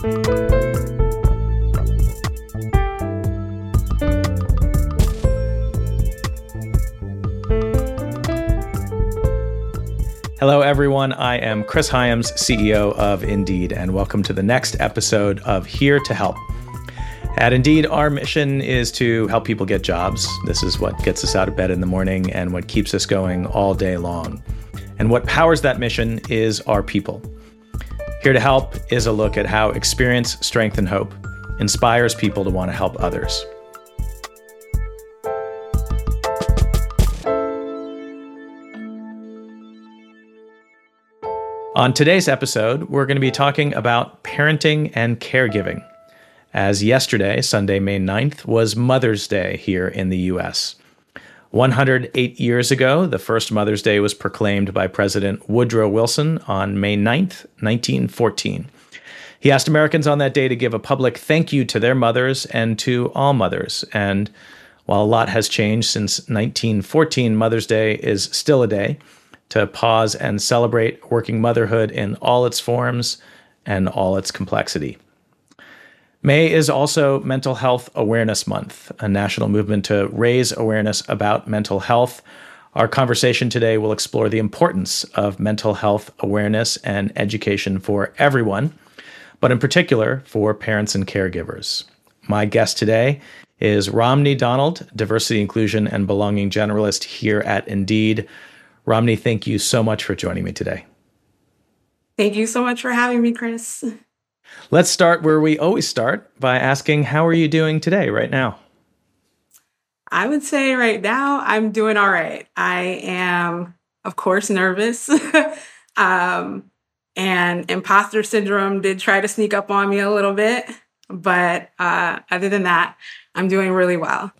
Hello, everyone. I am Chris Hyams, CEO of Indeed, and welcome to the next episode of Here to Help. At Indeed, our mission is to help people get jobs. This is what gets us out of bed in the morning and what keeps us going all day long. And what powers that mission is our people. Here to Help is a look at how experience, strength, and hope inspires people to want to help others. On today's episode, we're going to be talking about parenting and caregiving. As yesterday, Sunday, May 9th, was Mother's Day here in the US. 108 years ago, the first Mother's Day was proclaimed by President Woodrow Wilson on May 9th, 1914. He asked Americans on that day to give a public thank you to their mothers and to all mothers. And while a lot has changed since 1914, Mother's Day is still a day to pause and celebrate working motherhood in all its forms and all its complexity. May is also Mental Health Awareness Month, a national movement to raise awareness about mental health. Our conversation today will explore the importance of mental health awareness and education for everyone, but in particular for parents and caregivers. My guest today is Romney Donald, Diversity, Inclusion, and Belonging Generalist here at Indeed. Romney, thank you so much for joining me today. Thank you so much for having me, Chris. Let's start where we always start by asking, how are you doing today, right now? I would say right now, I'm doing all right. I am, of course, nervous. um, and imposter syndrome did try to sneak up on me a little bit. But uh, other than that, I'm doing really well.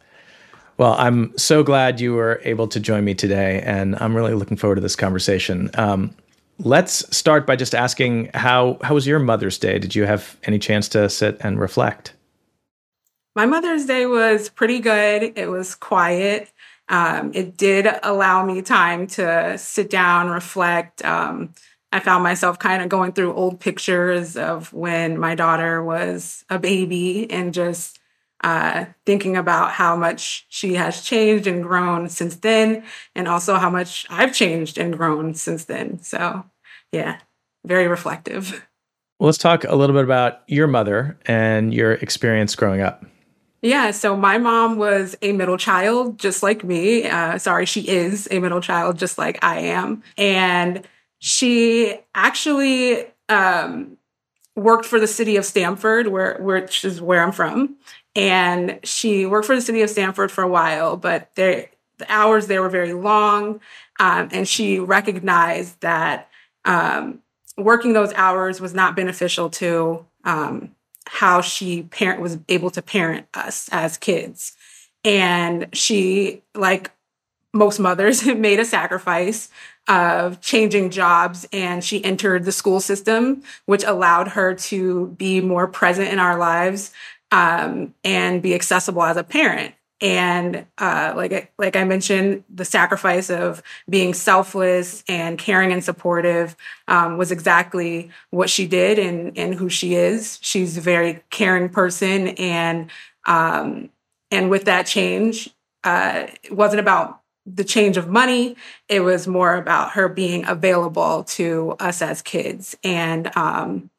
Well, I'm so glad you were able to join me today, and I'm really looking forward to this conversation. Um, let's start by just asking how how was your Mother's Day? Did you have any chance to sit and reflect? My Mother's Day was pretty good. It was quiet. Um, it did allow me time to sit down, reflect. Um, I found myself kind of going through old pictures of when my daughter was a baby and just uh, thinking about how much she has changed and grown since then, and also how much I've changed and grown since then. So, yeah, very reflective. Well, let's talk a little bit about your mother and your experience growing up. Yeah, so my mom was a middle child, just like me. Uh, sorry, she is a middle child, just like I am. And she actually um, worked for the city of Stamford, where which is where I'm from and she worked for the city of Stamford for a while, but the hours there were very long, um, and she recognized that um, working those hours was not beneficial to um, how she parent was able to parent us as kids, and she like most mothers made a sacrifice of changing jobs and she entered the school system which allowed her to be more present in our lives um, and be accessible as a parent. And uh, like like I mentioned, the sacrifice of being selfless and caring and supportive um, was exactly what she did and and who she is. She's a very caring person, and um, and with that change, uh, it wasn't about the change of money. It was more about her being available to us as kids, and um,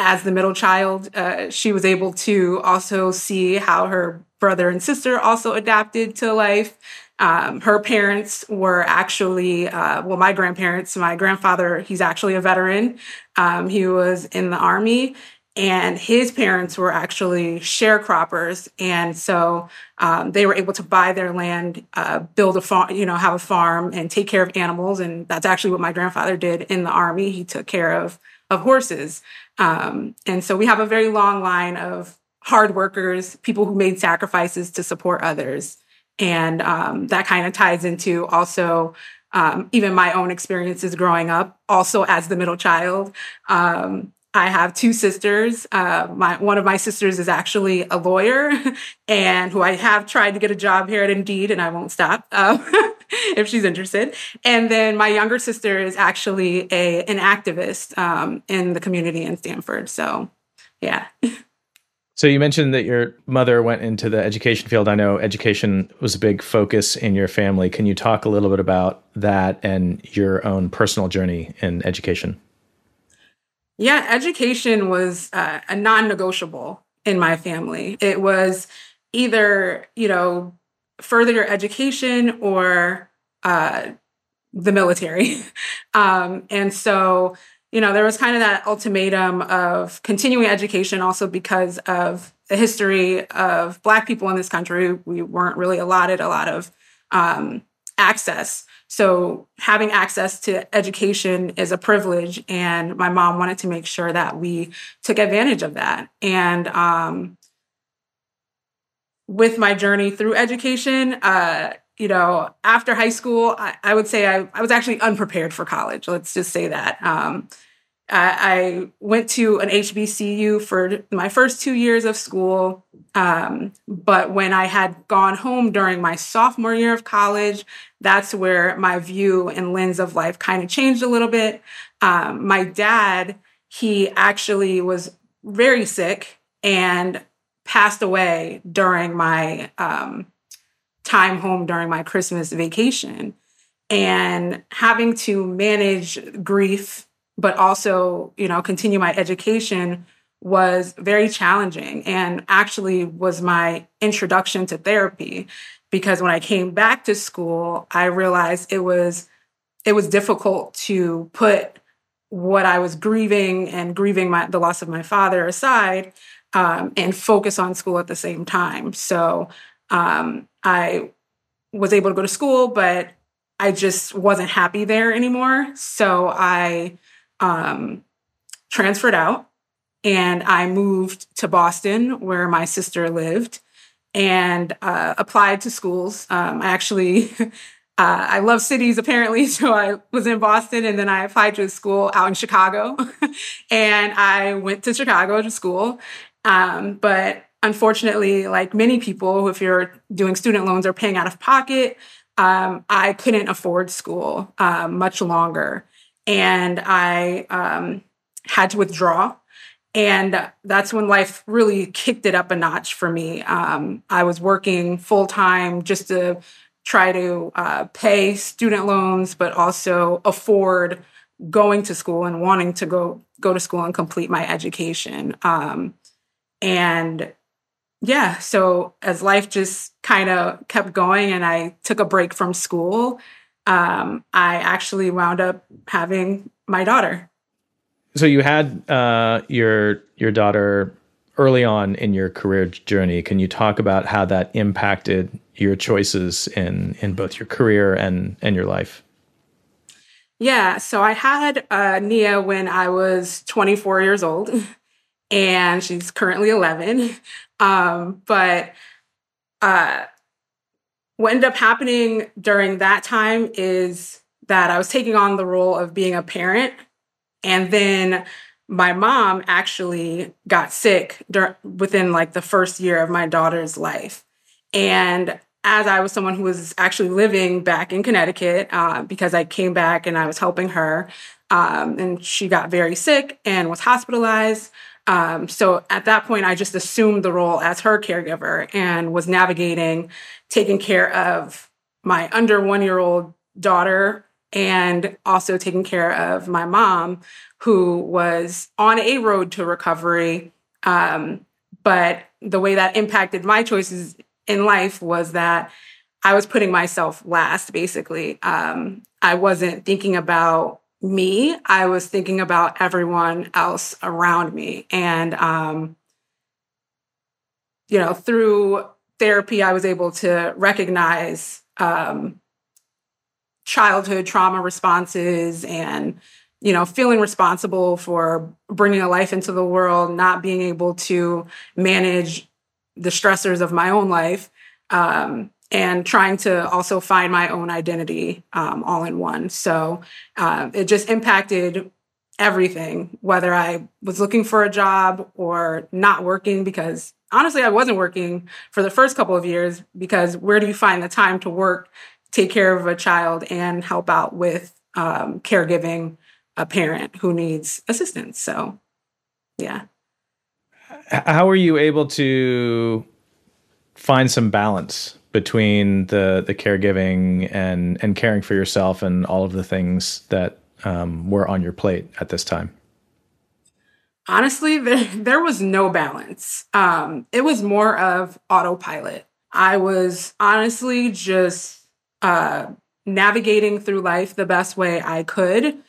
as the middle child, uh, she was able to also see how her brother and sister also adapted to life. Um, her parents were actually, uh, well, my grandparents, my grandfather, he's actually a veteran. Um, he was in the army and his parents were actually sharecroppers. And so um, they were able to buy their land, uh, build a farm, you know, have a farm and take care of animals. And that's actually what my grandfather did in the army. He took care of, of horses. Um, and so we have a very long line of hard workers, people who made sacrifices to support others. And um, that kind of ties into also um, even my own experiences growing up, also as the middle child. Um, I have two sisters. Uh, my one of my sisters is actually a lawyer, and who I have tried to get a job here at Indeed, and I won't stop. Uh, if she's interested. And then my younger sister is actually a an activist um, in the community in Stamford. So, yeah. So you mentioned that your mother went into the education field. I know education was a big focus in your family. Can you talk a little bit about that and your own personal journey in education? Yeah, education was uh, a non-negotiable in my family. It was either, you know, further your education or uh, the military. um, and so you know, there was kind of that ultimatum of continuing education also because of the history of Black people in this country. We weren't really allotted a lot of um, access. So having access to education is a privilege. And my mom wanted to make sure that we took advantage of that. And um, with my journey through education, uh, you know, after high school, I, I would say I, I, was actually unprepared for college. Let's just say that. Um, I, I, went to an HBCU for my first two years of school. Um, but when I had gone home during my sophomore year of college, that's where my view and lens of life kind of changed a little bit. Um, my dad, he actually was very sick and passed away during my um, time home during my Christmas vacation. And having to manage grief, but also, you know, continue my education was very challenging and actually was my introduction to therapy because when I came back to school, I realized it was it was difficult to put what I was grieving and grieving my, the loss of my father aside um, and focus on school at the same time. So um, I was able to go to school, but I just wasn't happy there anymore. So I um, transferred out and I moved to Boston, where my sister lived, and uh, applied to schools. Um, I actually, uh, I love cities apparently, so I was in Boston, and then I applied to a school out in Chicago, and I went to Chicago to school. Um, but unfortunately, like many people, if you're doing student loans or paying out of pocket, um, I couldn't afford school um, much longer. And I um, had to withdraw. And that's when life really kicked it up a notch for me. Um, I was working full time just to try to uh, pay student loans, but also afford going to school and wanting to go go to school and complete my education. Um, and yeah, so as life just kind of kept going and I took a break from school, um, I actually wound up having my daughter. So you had uh, your your daughter early on in your career journey. Can you talk about how that impacted your choices in in both your career and and your life? Yeah, so I had uh, Nia when I was 24 years old. and she's currently 11. Um, but uh, what ended up happening during that time is that I was taking on the role of being a parent. And then my mom actually got sick dur- within like the first year of my daughter's life. And as I was someone who was actually living back in Connecticut, uh, because I came back and I was helping her, um, and she got very sick and was hospitalized. Um, so at that point, I just assumed the role as her caregiver and was navigating, taking care of my under one year old daughter and also taking care of my mom, who was on a road to recovery. Um, but the way that impacted my choices in life was that I was putting myself last, basically. Um, I wasn't thinking about me, I was thinking about everyone else around me. And, um, you know, through therapy, I was able to recognize um, childhood trauma responses and, you know, feeling responsible for bringing a life into the world, not being able to manage the stressors of my own life. Um, and trying to also find my own identity um, all in one. So uh, it just impacted everything, whether I was looking for a job or not working, because honestly, I wasn't working for the first couple of years because where do you find the time to work take care of a child and help out with um, caregiving a parent who needs assistance. So, yeah. How are you able to find some balance between the the caregiving and and caring for yourself and all of the things that um, were on your plate at this time? Honestly, there, there was no balance. Um, it was more of autopilot. I was honestly just uh, navigating through life the best way I could.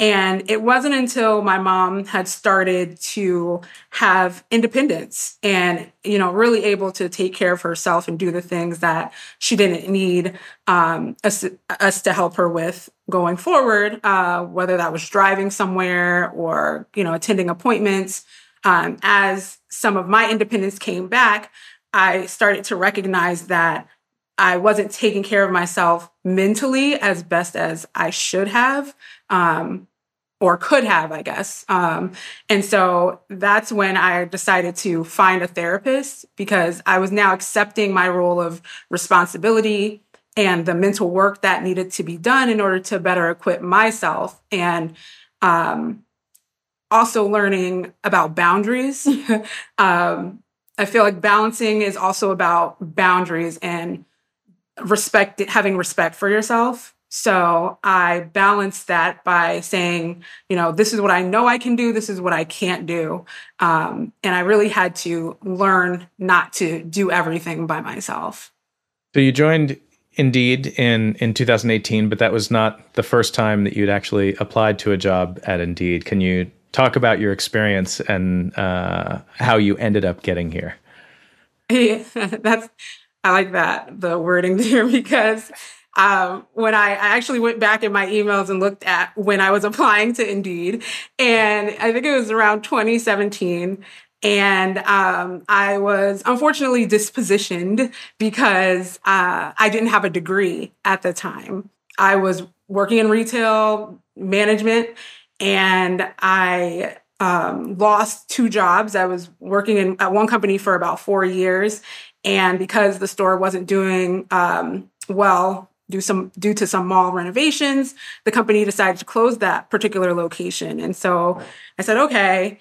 And it wasn't until my mom had started to have independence and, you know, really able to take care of herself and do the things that she didn't need um, us, us to help her with going forward, uh, whether that was driving somewhere or, you know, attending appointments. Um, as some of my independence came back, I started to recognize that I wasn't taking care of myself mentally as best as I should have. Um, or could have, I guess. Um, and so that's when I decided to find a therapist because I was now accepting my role of responsibility and the mental work that needed to be done in order to better equip myself and um, also learning about boundaries. um, I feel like balancing is also about boundaries and respect having respect for yourself so I balanced that by saying, you know, this is what I know I can do, this is what I can't do. Um, and I really had to learn not to do everything by myself. So you joined Indeed in, in 2018, but that was not the first time that you'd actually applied to a job at Indeed. Can you talk about your experience and uh, how you ended up getting here? Yeah, that's I like that the wording there because um, when I, I, actually went back in my emails and looked at when I was applying to Indeed, and I think it was around 2017. And um, I was unfortunately dispositioned because uh, I didn't have a degree at the time. I was working in retail management and I um, lost two jobs. I was working in, at one company for about four years. And because the store wasn't doing um, well do some due to some mall renovations the company decided to close that particular location. And so i said okay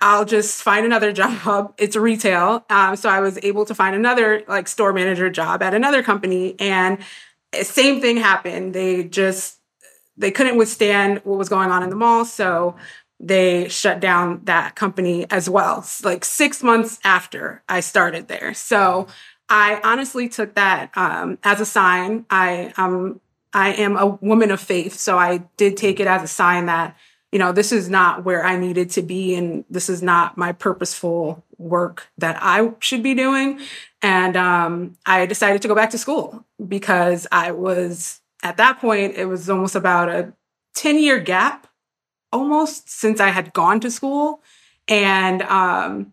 i'll just find another job. It's retail. Um, so i was able to find another like store manager job at another company. And same thing happened. They just they couldn't withstand what was going on in the mall. So they shut down that company as well like six months after i started there so I honestly took that um, as a sign. I um, I am a woman of faith, so I did take it as a sign that you know this is not where I needed to be, and this is not my purposeful work that I should be doing. And um, I decided to go back to school because I was at that point. It was almost about a ten year gap, almost since I had gone to school, and um,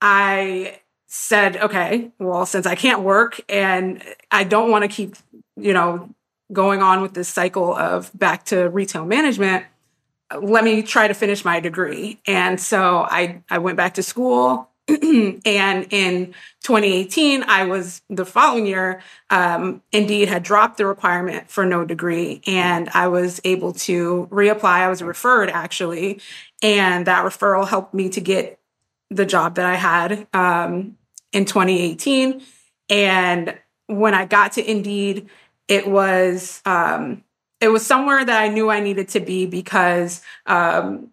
I said, okay, well, since I can't work and I don't want to keep, you know, going on with this cycle of back to retail management, let me try to finish my degree. And so I, I went back to school. and in 2018, I was the following year, um, Indeed had dropped the requirement for no degree, and I was able to reapply. I was referred actually, and that referral helped me to get the job that I had um, in 2018. And when I got to Indeed, it was um, it was somewhere that I knew I needed to be because um,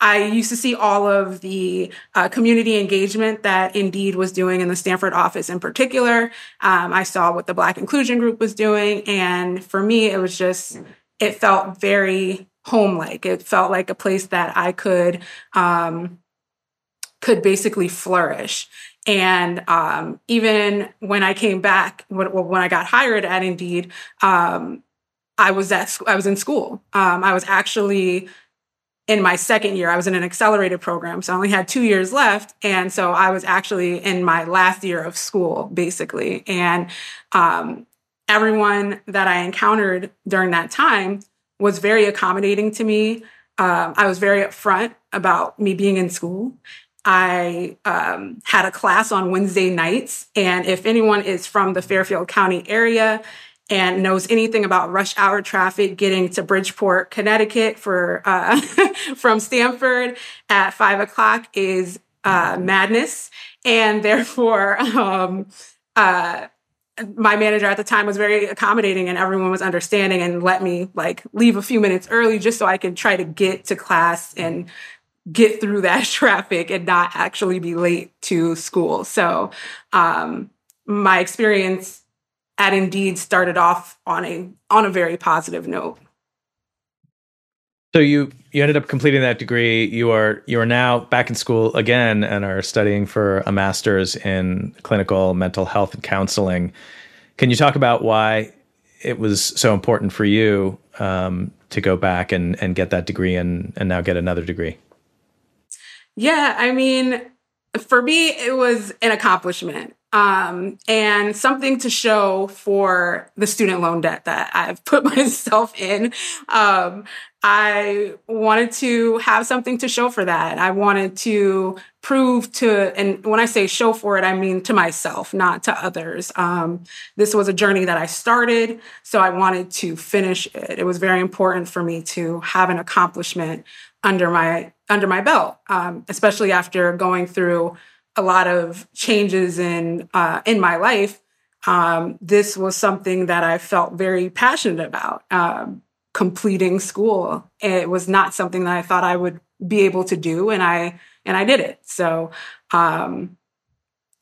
I used to see all of the uh, community engagement that Indeed was doing in the Stamford office in particular. Um, I saw what the Black Inclusion Group was doing. And for me, it was just, it felt very home like. It felt like a place that I could, um, could basically flourish. And um, even when I came back, when, when, I got hired at Indeed, um, I was at I was in school. Um, I was actually in my second year. I was in an accelerated program, so I only had two years left, and so I was actually in my last year of school, basically. And um, everyone that I encountered during that time was very accommodating to me. Um, I was very upfront about me being in school I um, had a class on Wednesday nights. And if anyone is from the Fairfield County area and knows anything about rush hour traffic getting to Bridgeport, Connecticut for uh, from Stamford at five o'clock is uh, madness. And therefore, um, uh, my manager at the time was very accommodating and everyone was understanding and let me like leave a few minutes early just so I could try to get to class and get through that traffic and not actually be late to school. So, um, my experience at Indeed started off on a on a very positive note. So you you ended up completing that degree. You are you are now back in school again and are studying for a master's in clinical mental health and counseling. Can you talk about why it was so important for you um, to go back and and get that degree and and now get another degree? Yeah, I mean, for me, it was an accomplishment um, and something to show for the student loan debt that I've put myself in. Um, I wanted to have something to show for that. I wanted to prove to, and when I say show for it, I mean to myself, not to others. Um, this was a journey that I started, so I wanted to finish it. It was very important for me to have an accomplishment under my under my belt, um, especially after going through a lot of changes in uh, in my life. Um, this was something that I felt very passionate about. Um, completing school, it was not something that I thought I would be able to do, and I and I did it. So um,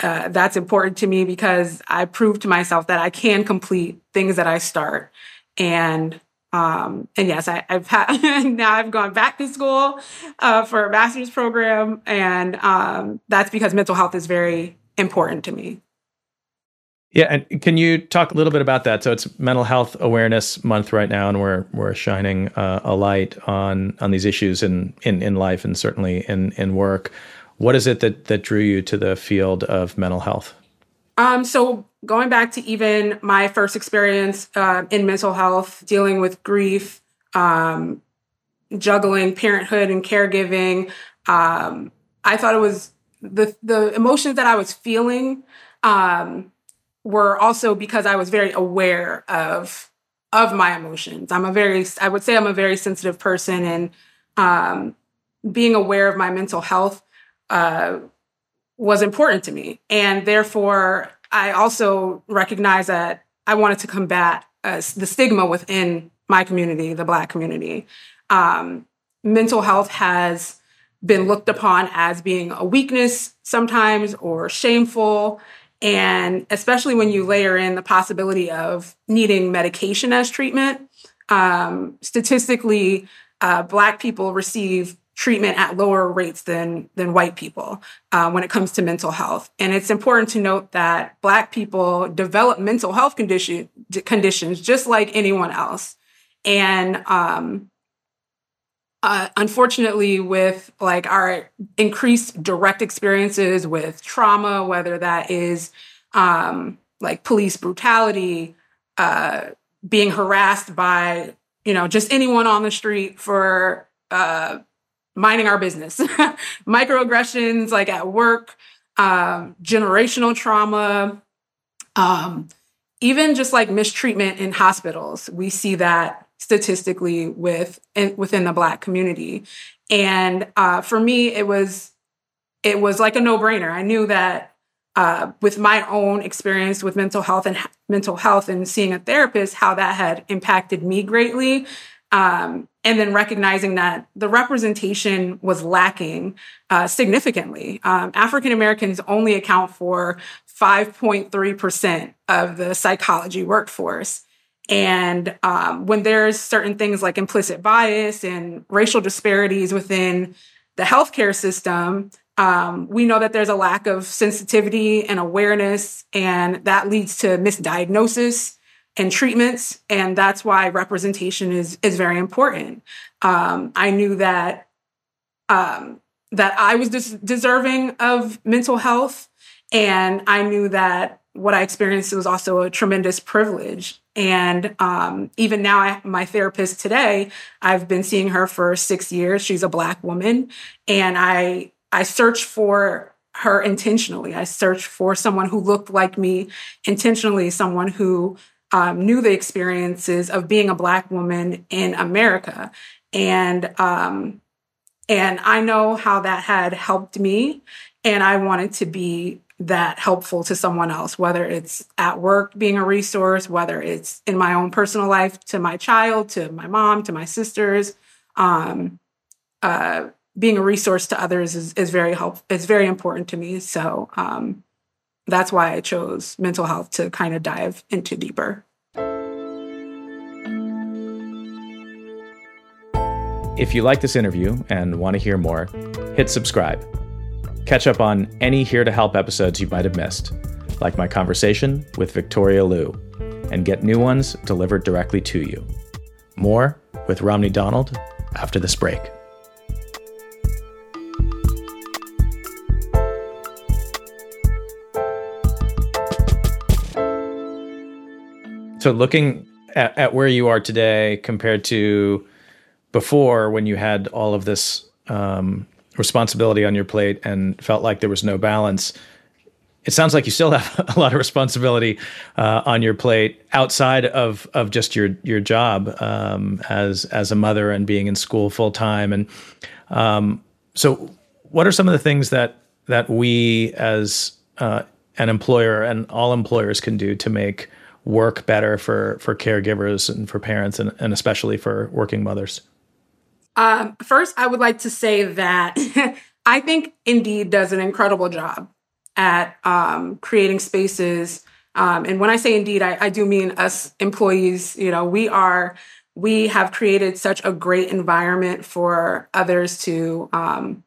uh, that's important to me because I proved to myself that I can complete things that I start, and um, and yes, I, have had now I've gone back to school uh, for a master's program, and um, that's because mental health is very important to me. Yeah, and can you talk a little bit about that? So it's Mental Health Awareness Month right now, and we're we're shining uh, a light on on these issues in in in life and certainly in in work. What is it that that drew you to the field of mental health? Um, so going back to even my first experience uh, in mental health, dealing with grief, um, juggling parenthood and caregiving, um, I thought it was the the emotions that I was feeling um, were also because I was very aware of of my emotions. I'm a very I would say I'm a very sensitive person, and um, being aware of my mental health uh, was important to me. And therefore, I also recognize that I wanted to combat uh, the stigma within my community, the Black community. Um, mental health has been looked upon as being a weakness sometimes or shameful. And especially when you layer in the possibility of needing medication as treatment, um, statistically, uh, Black people receive treatment at lower rates than than white people uh, when it comes to mental health. And it's important to note that Black people develop mental health condition conditions just like anyone else. And um, uh, unfortunately, with like our increased direct experiences with trauma, whether that is um, like police brutality, uh, being harassed by you know just anyone on the street for uh, minding our business. Microaggressions like at work, um, generational trauma, um, even just like mistreatment in hospitals. We see that statistically with in, within the Black community. And uh, for me, it was it was like a no brainer. I knew that uh, with my own experience with mental health and mental health and seeing a therapist, how that had impacted me greatly. Um, and then recognizing that the representation was lacking uh, significantly. Um, African Americans only account for 5.3% of the psychology workforce. And um, when there's certain things like implicit bias and racial disparities within the healthcare system, um, we know that there's a lack of sensitivity and awareness, and that leads to misdiagnosis and treatments and that's why representation is is very important. Um, i knew that um, that i was des- deserving of mental health and i knew that what i experienced was also a tremendous privilege. And um, even now I, my therapist today i've been seeing her for six years. She's a black woman and i I searched for her intentionally. I searched for someone who looked like me intentionally, someone who um, knew the experiences of being a Black woman in America. And, um, and I know how that had helped me. And I wanted to be that helpful to someone else, whether it's at work being a resource, whether it's in my own personal life to my child, to my mom, to my sisters. Um, uh, being a resource to others is, is very helpful. It's very important to me. So um, that's why I chose mental health to kind of dive into deeper. If you like this interview and want to hear more, hit subscribe. Catch up on any Here to Help episodes you might have missed, like my conversation with Victoria Liu, and get new ones delivered directly to you. More with Romney Donald after this break. So, looking at, at, where you are today compared to before when you had all of this um, responsibility on your plate and felt like there was no balance, it sounds like you still have a lot of responsibility uh, on your plate outside of of just your your job um, as as a mother and being in school full time. And um, so, what are some of the things that that we as uh, an employer and all employers can do to make work better for for caregivers and for parents and, and especially for working mothers? Um, first, I would like to say that I think Indeed does an incredible job at um, creating spaces. Um, and when I say Indeed, I, I do mean us employees. You know, we are we have created such a great environment for others to um,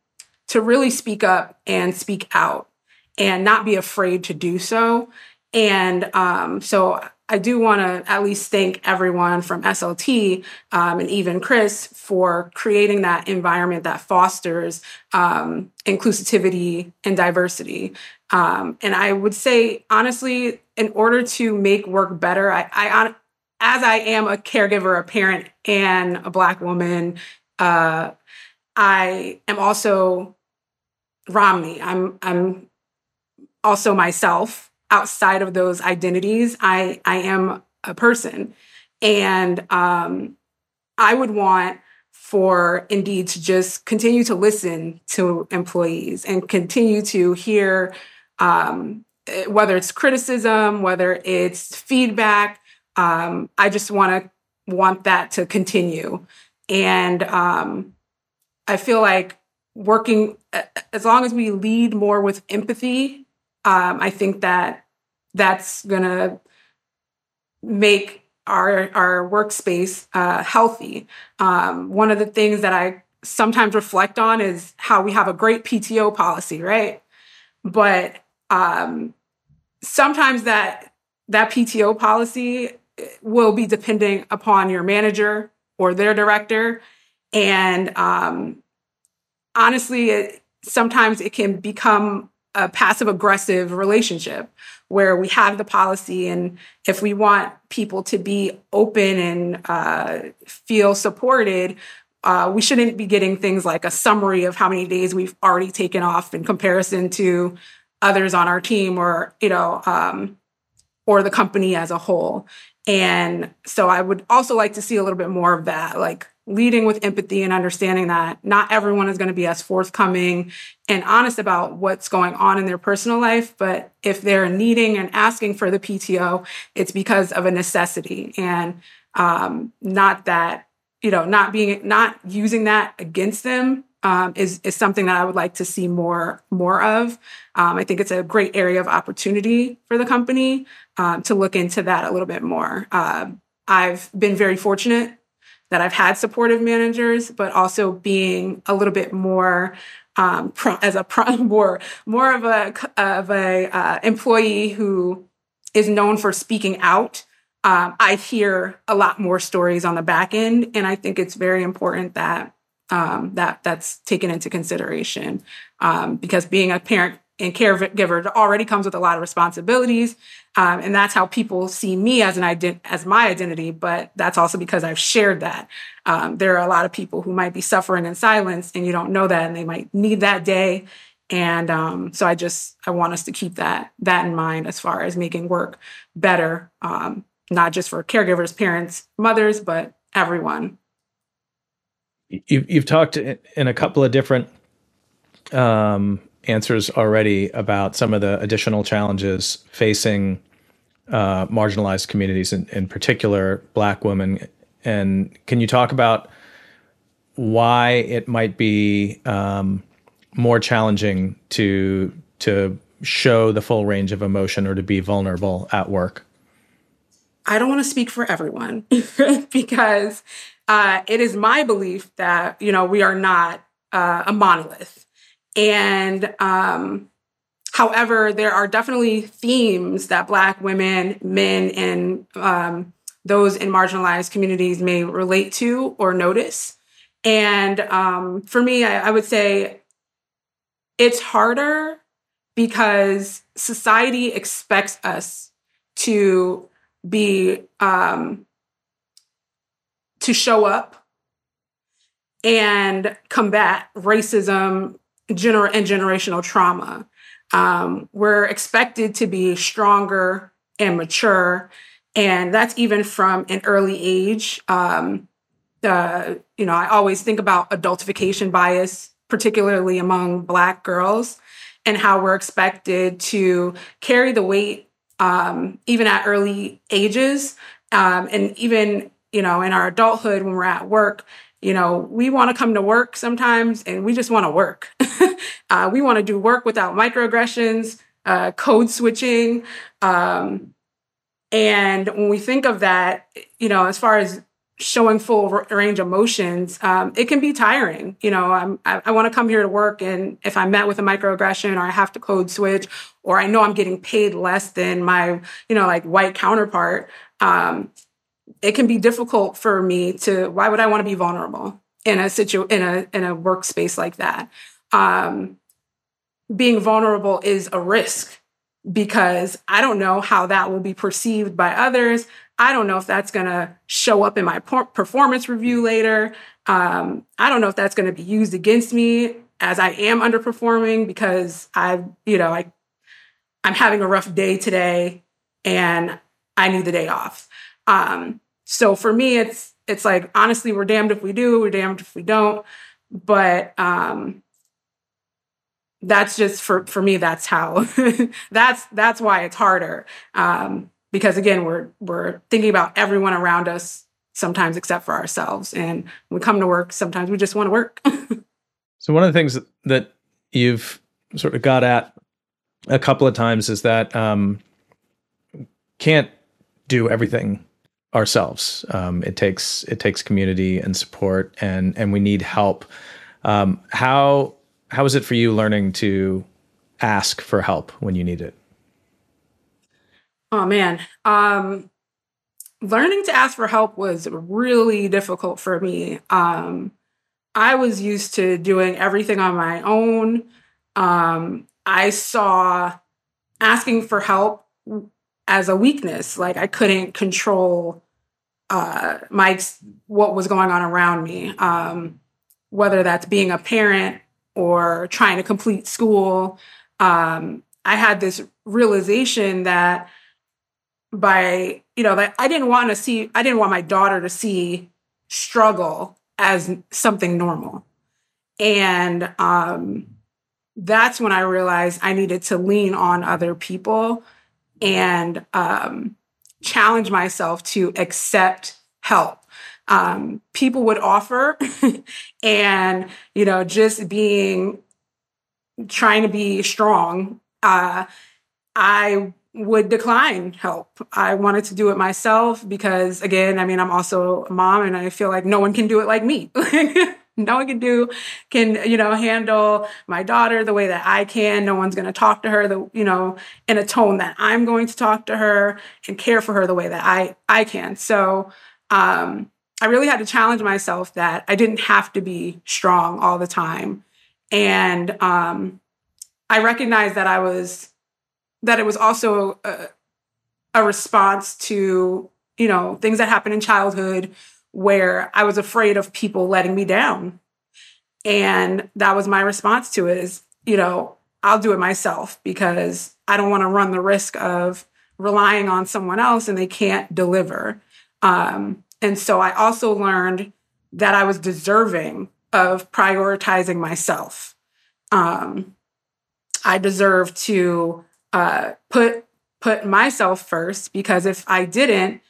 to really speak up and speak out and not be afraid to do so. And um, so I do want to at least thank everyone from SLT um, and even Chris for creating that environment that fosters um, inclusivity and diversity. Um, and I would say, honestly, in order to make work better, I, I as I am a caregiver, a parent, and a Black woman, uh, I am also Romney. I'm I'm also myself outside of those identities, I I am a person, and um, I would want for Indeed to just continue to listen to employees and continue to hear um, whether it's criticism, whether it's feedback. Um, I just want to want that to continue, and um, I feel like working as long as we lead more with empathy um, I think that that's going to make our our workspace uh, healthy. Um, one of the things that I sometimes reflect on is how we have a great PTO policy, right? But um, sometimes that that PTO policy will be depending upon your manager or their director, and um, honestly, it, sometimes it can become a passive aggressive relationship where we have the policy and if we want people to be open and uh, feel supported uh, we shouldn't be getting things like a summary of how many days we've already taken off in comparison to others on our team or you know um, or the company as a whole. And so i would also like to see a little bit more of that like leading with empathy and understanding that not everyone is going to be as forthcoming and honest about what's going on in their personal life. But if they're needing and asking for the PTO, it's because of a necessity and um, not that, you know, not being, not using that against them. Um, is is something that I would like to see more more of. Um, I think it's a great area of opportunity for the company um, to look into that a little bit more. Uh, I've been very fortunate that I've had supportive managers, but also being a little bit more um, pro- as a pro- more more of a of a uh, employee who is known for speaking out. Um, I hear a lot more stories on the back end, and I think it's very important that um, that that's taken into consideration um, because being a parent and caregiver already comes with a lot of responsibilities. Um, and that's how people see me as an ident- as my identity. But that's also because I've shared that. Um, there are a lot of people who might be suffering in silence and you don't know that and they might need that day. And um, so I just I want us to keep that that in mind as far as making work better, um, not just for caregivers, parents, mothers, but everyone. You've, you've talked in a couple of different um, answers already about some of the additional challenges facing uh, marginalized communities, in, in particular Black women. And can you talk about why it might be um, more challenging to to show the full range of emotion or to be vulnerable at work? I don't want to speak for everyone because uh, it is my belief that you know we are not uh, a monolith, and um, however, there are definitely themes that Black women, men, and um, those in marginalized communities may relate to or notice. And um, for me, I, I would say it's harder because society expects us to be um, to show up and combat racism gener- and generational trauma. Um, we're expected to be stronger and mature, and that's even from an early age. Um, uh, you know, I always think about adultification bias, particularly among Black girls, and how we're expected to carry the weight um, even at early ages, um, and even you know, in our adulthood when we're at work, you know, we want to come to work sometimes and we just want to work. uh, we want to do work without microaggressions, uh, code switching. Um, and when we think of that, you know, as far as showing full range of emotions, um, it can be tiring. You know, I'm, I, I want to come here to work, and if I'm met with a microaggression or I have to code switch, or I know I'm getting paid less than my, you know, like white counterpart, um, it can be difficult for me to why would i want to be vulnerable in a situ in a in a workspace like that um, being vulnerable is a risk because i don't know how that will be perceived by others. I don't know if that's going to show up in my performance review later. Um, i don't know if that's going to be used against me as i am underperforming because i you know i i'm having a rough day today and i need the day off. Um, so for me, it's it's like honestly, we're damned if we do, we're damned if we don't. But um, that's just for for me. That's how. that's that's why it's harder. Um, because again, we're we're thinking about everyone around us sometimes except for ourselves, and we come to work, sometimes we just want to work. so one of the things that you've sort of got at a couple of times is that um, can't do everything ourselves. Um, it takes it takes community and support, and and we need help. Um, how how is it for you learning to ask for help when you need it? Oh man, um, learning to ask for help was really difficult for me. Um, I was used to doing everything on my own. Um, I saw asking for help as a weakness, like I couldn't control uh, my what was going on around me, um, whether that's being a parent or trying to complete school. Um, I had this realization that by you know that I didn't want to see I didn't want my daughter to see struggle as something normal, and um, that's when I realized I needed to lean on other people and um, challenge myself to accept help. Um, people would offer, and you know, just being trying to be strong, uh, I would decline help. I wanted to do it myself because, again, I mean, I'm also a mom, and I feel like no one can do it like me. no one can do can you know handle my daughter the way that i can no one's going to talk to her the you know in a tone that i'm going to talk to her and care for her the way that i i can so um i really had to challenge myself that i didn't have to be strong all the time and um I recognized that I was that it was also a, a response to you know things that happened in childhood where I was afraid of people letting me down, and that was my response to it. Is you know I'll do it myself because I don't want to run the risk of relying on someone else and they can't deliver. Um, and so I also learned that I was deserving of prioritizing myself. Um, I deserve to uh, put put myself first because if I didn't,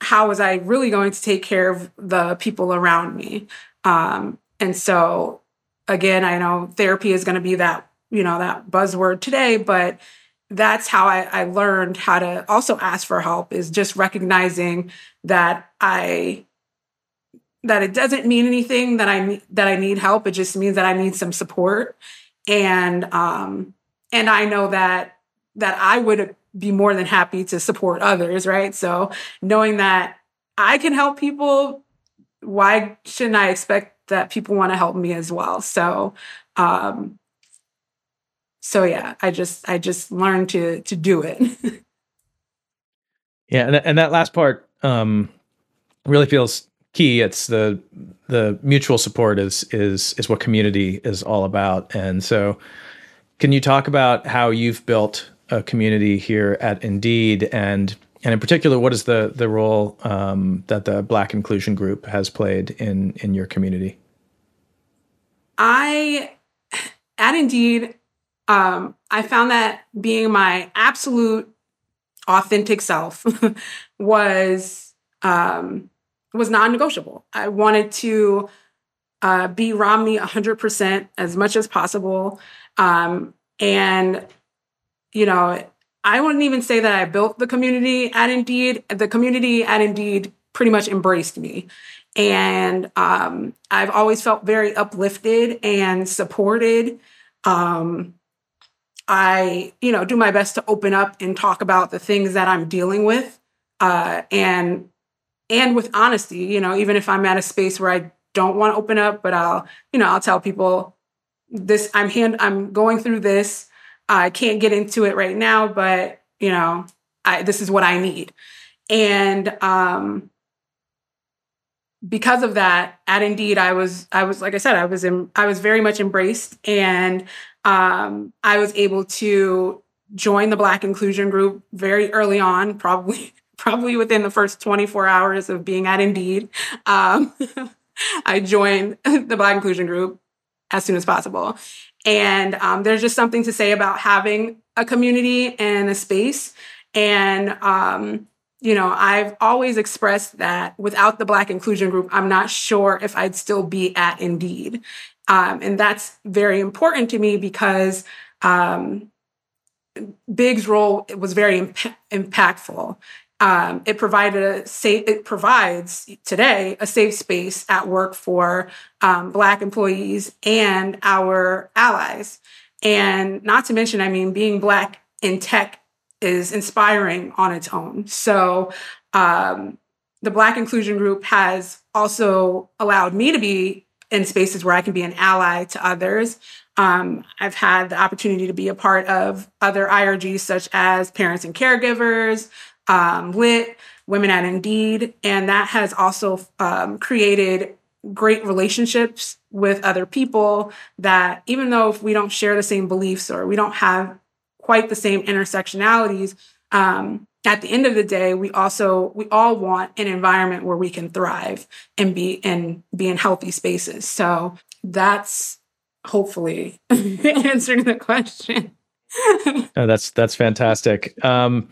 how was I really going to take care of the people around me? Um, and so, again, I know therapy is going to be that you know that buzzword today, but that's how I, I learned how to also ask for help is just recognizing that I that it doesn't mean anything that I that I need help. It just means that I need some support, and um, and I know that that I would be more than happy to support others, right? So knowing that I can help people, why shouldn't I expect that people want to help me as well? So um, so yeah, I just I just learned to to do it. yeah, and, and that last part um, really feels key. It's the the mutual support is is is what community is all about. And so, can you talk about how you've built a community here at Indeed, and and in particular, what is the the role um, that the Black Inclusion Group has played in in your community? I at Indeed, um, I found that being my absolute authentic self was um, was non-negotiable. I wanted to uh, be Romney 100% as much as possible. Um, and, you know, I wouldn't even say that I built the community at Indeed. The community at Indeed pretty much embraced me. And um, I've always felt very uplifted and supported. Um, I, you know, do my best to open up and talk about the things that I'm dealing with. Uh, and and with honesty, you know, even if I'm at a space where I don't want to open up, but I'll, you know, I'll tell people this I'm hand I'm going through this. I can't get into it right now, but you know, I this is what I need. And um because of that, at Indeed, I was I was like I said, I was in, I was very much embraced and um I was able to join the Black inclusion group very early on, probably probably within the first 24 hours of being at Indeed. Um, I joined the Black Inclusion Group as soon as possible. And um, there's just something to say about having a community and a space. And, um, you know, I've always expressed that without the Black Inclusion Group, I'm not sure if I'd still be at Indeed. Um, and that's very important to me because um, Big's role was very imp- impactful um, it provided a safe, it provides today a safe space at work for um, Black employees and our allies. And not to mention, I mean, being Black in tech is inspiring on its own. So, um, the Black Inclusion Group has also allowed me to be in spaces where I can be an ally to others. Um, I've had the opportunity to be a part of other IRGs such as Parents and Caregivers, um, Lit, Women at Indeed, and that has also um, created great relationships with other people that even though if we don't share the same beliefs or we don't have quite the same intersectionalities, um, at the end of the day, we also we all want an environment where we can thrive and be and be in healthy spaces. So that's hopefully answering the question. that's that's fantastic. Um,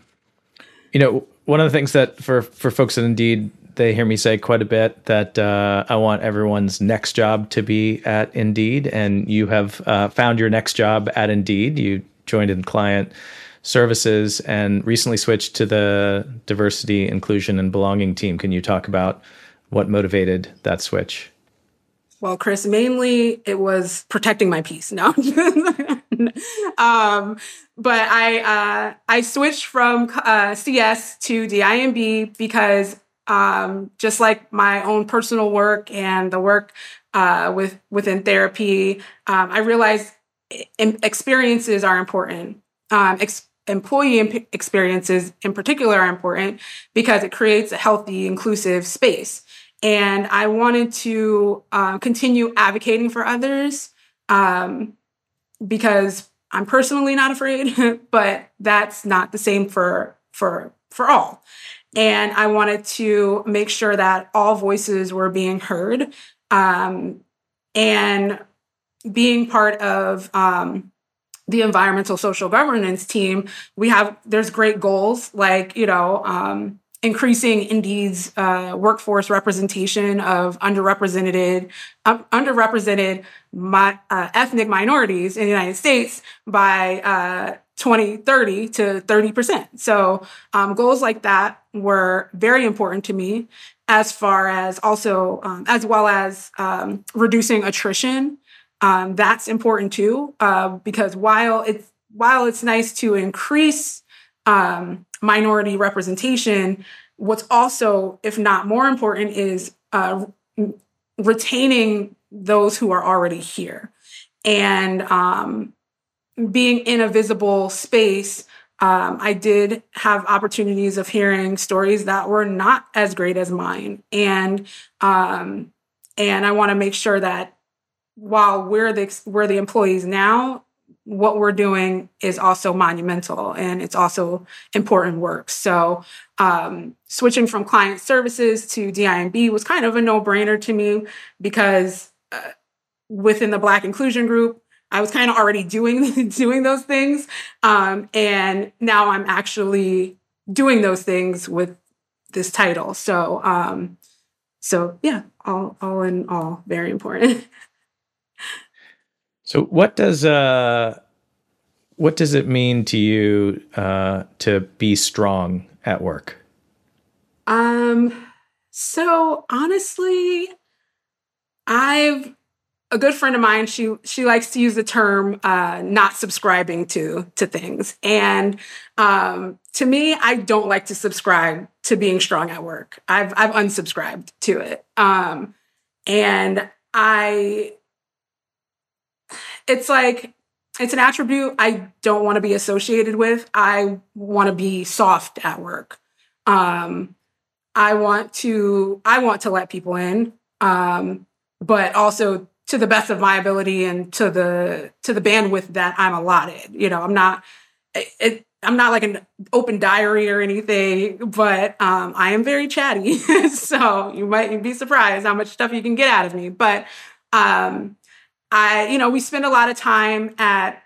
you know, one of the things that for for folks that Indeed they hear me say quite a bit that uh, I want everyone's next job to be at Indeed, and you have uh, found your next job at Indeed. You joined in client services and recently switched to the diversity, inclusion, and belonging team. Can you talk about what motivated that switch? Well, Chris, mainly it was protecting my peace. No, um, but I uh, I switched from uh, CS to DIMB because um, just like my own personal work and the work uh, with within therapy, um, I realized experiences are important. Um, ex- employee experiences in particular are important because it creates a healthy, inclusive space. And I wanted to uh, continue advocating for others um, because I'm personally not afraid, but that's not the same for for for all. And I wanted to make sure that all voices were being heard um, and being part of um, the environmental social governance team, we have there's great goals like you know um, increasing Indeed's uh, workforce representation of underrepresented uh, underrepresented uh, ethnic minorities in the United States by uh, 2030 to 30%. So um, goals like that were very important to me as far as also um, as well as um, reducing attrition um, that's important too, uh, because while it's while it's nice to increase um, minority representation, what's also, if not more important, is uh, retaining those who are already here and um, being in a visible space. Um, I did have opportunities of hearing stories that were not as great as mine, and um, and I want to make sure that while we're the we're the employees now, what we're doing is also monumental and it's also important work. So um, switching from client services to DIMB was kind of a no brainer to me because uh, within the Black inclusion group, I was kind of already doing doing those things, um, and now I'm actually doing those things with this title. So um, so yeah, all all in all, very important. So what does uh what does it mean to you uh to be strong at work? Um so honestly I've a good friend of mine she she likes to use the term uh not subscribing to to things and um to me I don't like to subscribe to being strong at work. I've I've unsubscribed to it. Um and I it's like it's an attribute I don't want to be associated with. I want to be soft at work. Um, I want to I want to let people in, um, but also to the best of my ability and to the to the bandwidth that I'm allotted. You know, I'm not it, I'm not like an open diary or anything, but um, I am very chatty. so you might be surprised how much stuff you can get out of me. But um, I, you know, we spend a lot of time at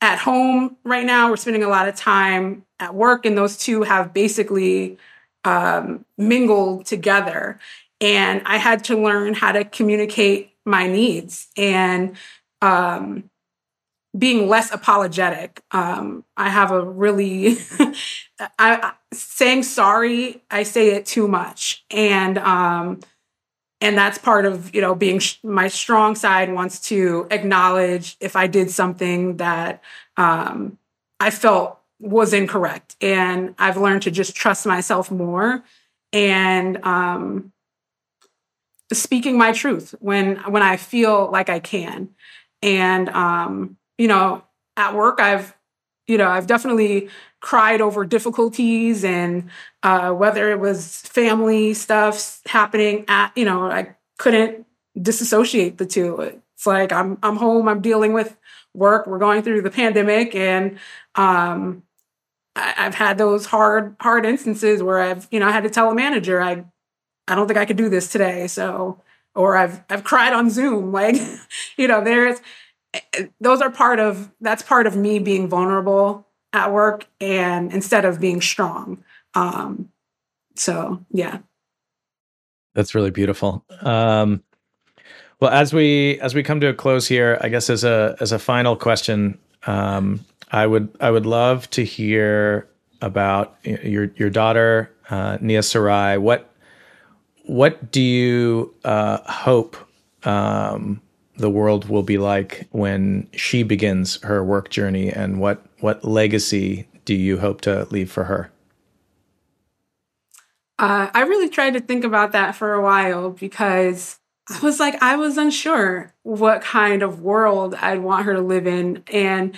at home right now. We're spending a lot of time at work, and those two have basically um, mingled together. And I had to learn how to communicate my needs and um, being less apologetic. Um, I have a really, I, saying sorry. I say it too much, and um, and that's part of you know being sh- my strong side wants to acknowledge if i did something that um, i felt was incorrect. And i've learned to just trust myself more. And um, speaking my truth when when i feel like i can. And um, you know at work i've you know i've definitely cried over difficulties and uh, whether it was family stuff happening at you know i couldn't disassociate the two. It's like i'm i'm home i'm dealing with work we're going through the pandemic and um, I, have had those hard hard instances where i've you know i had to tell a manager i i don't think i could do this today so or i've i've cried on zoom like you know there's those are part of that's part of me being vulnerable at work and instead of being strong. Um, so yeah. That's really beautiful. Um, well, as we as we come to a close here, I guess as a as a final question, um, I would I would love to hear about your your daughter uh, Nia Sarai. What what do you uh, hope um, the world will be like when she begins her work journey, and what what legacy do you hope to leave for her? Uh, I really tried to think about that for a while because I was like, I was unsure what kind of world I'd want her to live in. And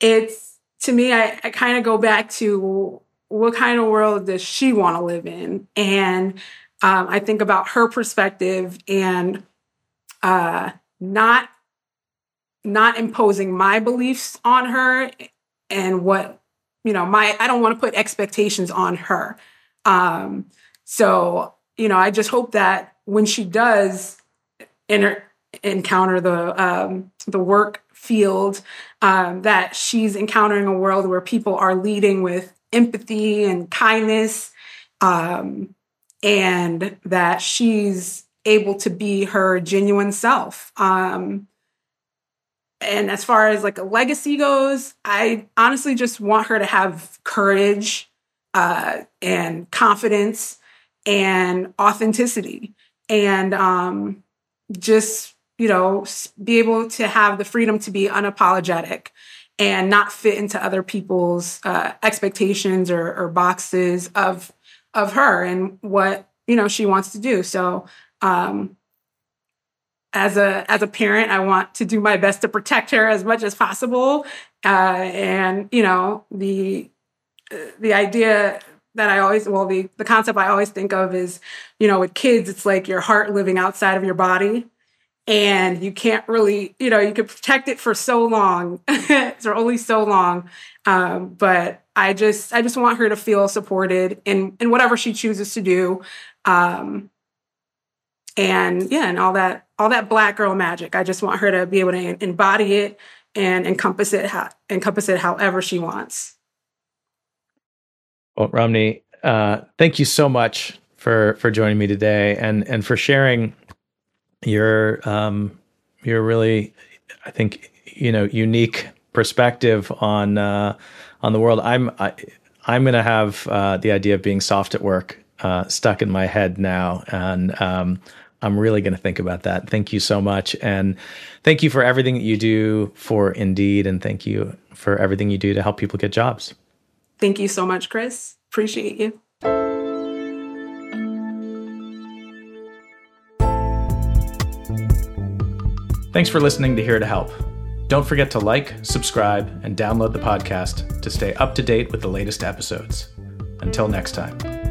it's to me, I, I kind of go back to what kind of world does she want to live in? And um, I think about her perspective and uh, not not imposing my beliefs on her and what you know my i don't want to put expectations on her. Um so you know i just hope that when she does enter, encounter the um the work field um that she's encountering a world where people are leading with empathy and kindness um and that she's able to be her genuine self um and as far as like a legacy goes, I honestly just want her to have courage uh, and confidence and authenticity and um, just, you know, be able to have the freedom to be unapologetic and not fit into other people's uh, expectations or, or boxes of of her and what you know she wants to do. So um, as a as a parent, I want to do my best to protect her as much as possible. Uh, and you know the the idea that I always well the the concept I always think of is you know with kids it's like your heart living outside of your body. And you can't really you know you can protect it for so long. For only so long. Um, but I just I just want her to feel supported in in whatever she chooses to do. Um, and yeah and all that all that black girl magic. I just want her to be able to embody it and encompass it how, encompass it however she wants. Well, Romney, uh, thank you so much for for joining me today and and for sharing your um, your really, I think you know, unique perspective on uh, on the world. I'm I, am to have uh, the idea of being soft at work uh, stuck in my head now, and um, I'm really going to think about that. Thank you so much. And thank you for everything that you do for Indeed. And thank you for everything you do to help people get jobs. Thank you so much, Chris. Appreciate you. Thanks for listening to Here to Help. Don't forget to like, subscribe, and download the podcast to stay up to date with the latest episodes. Until next time.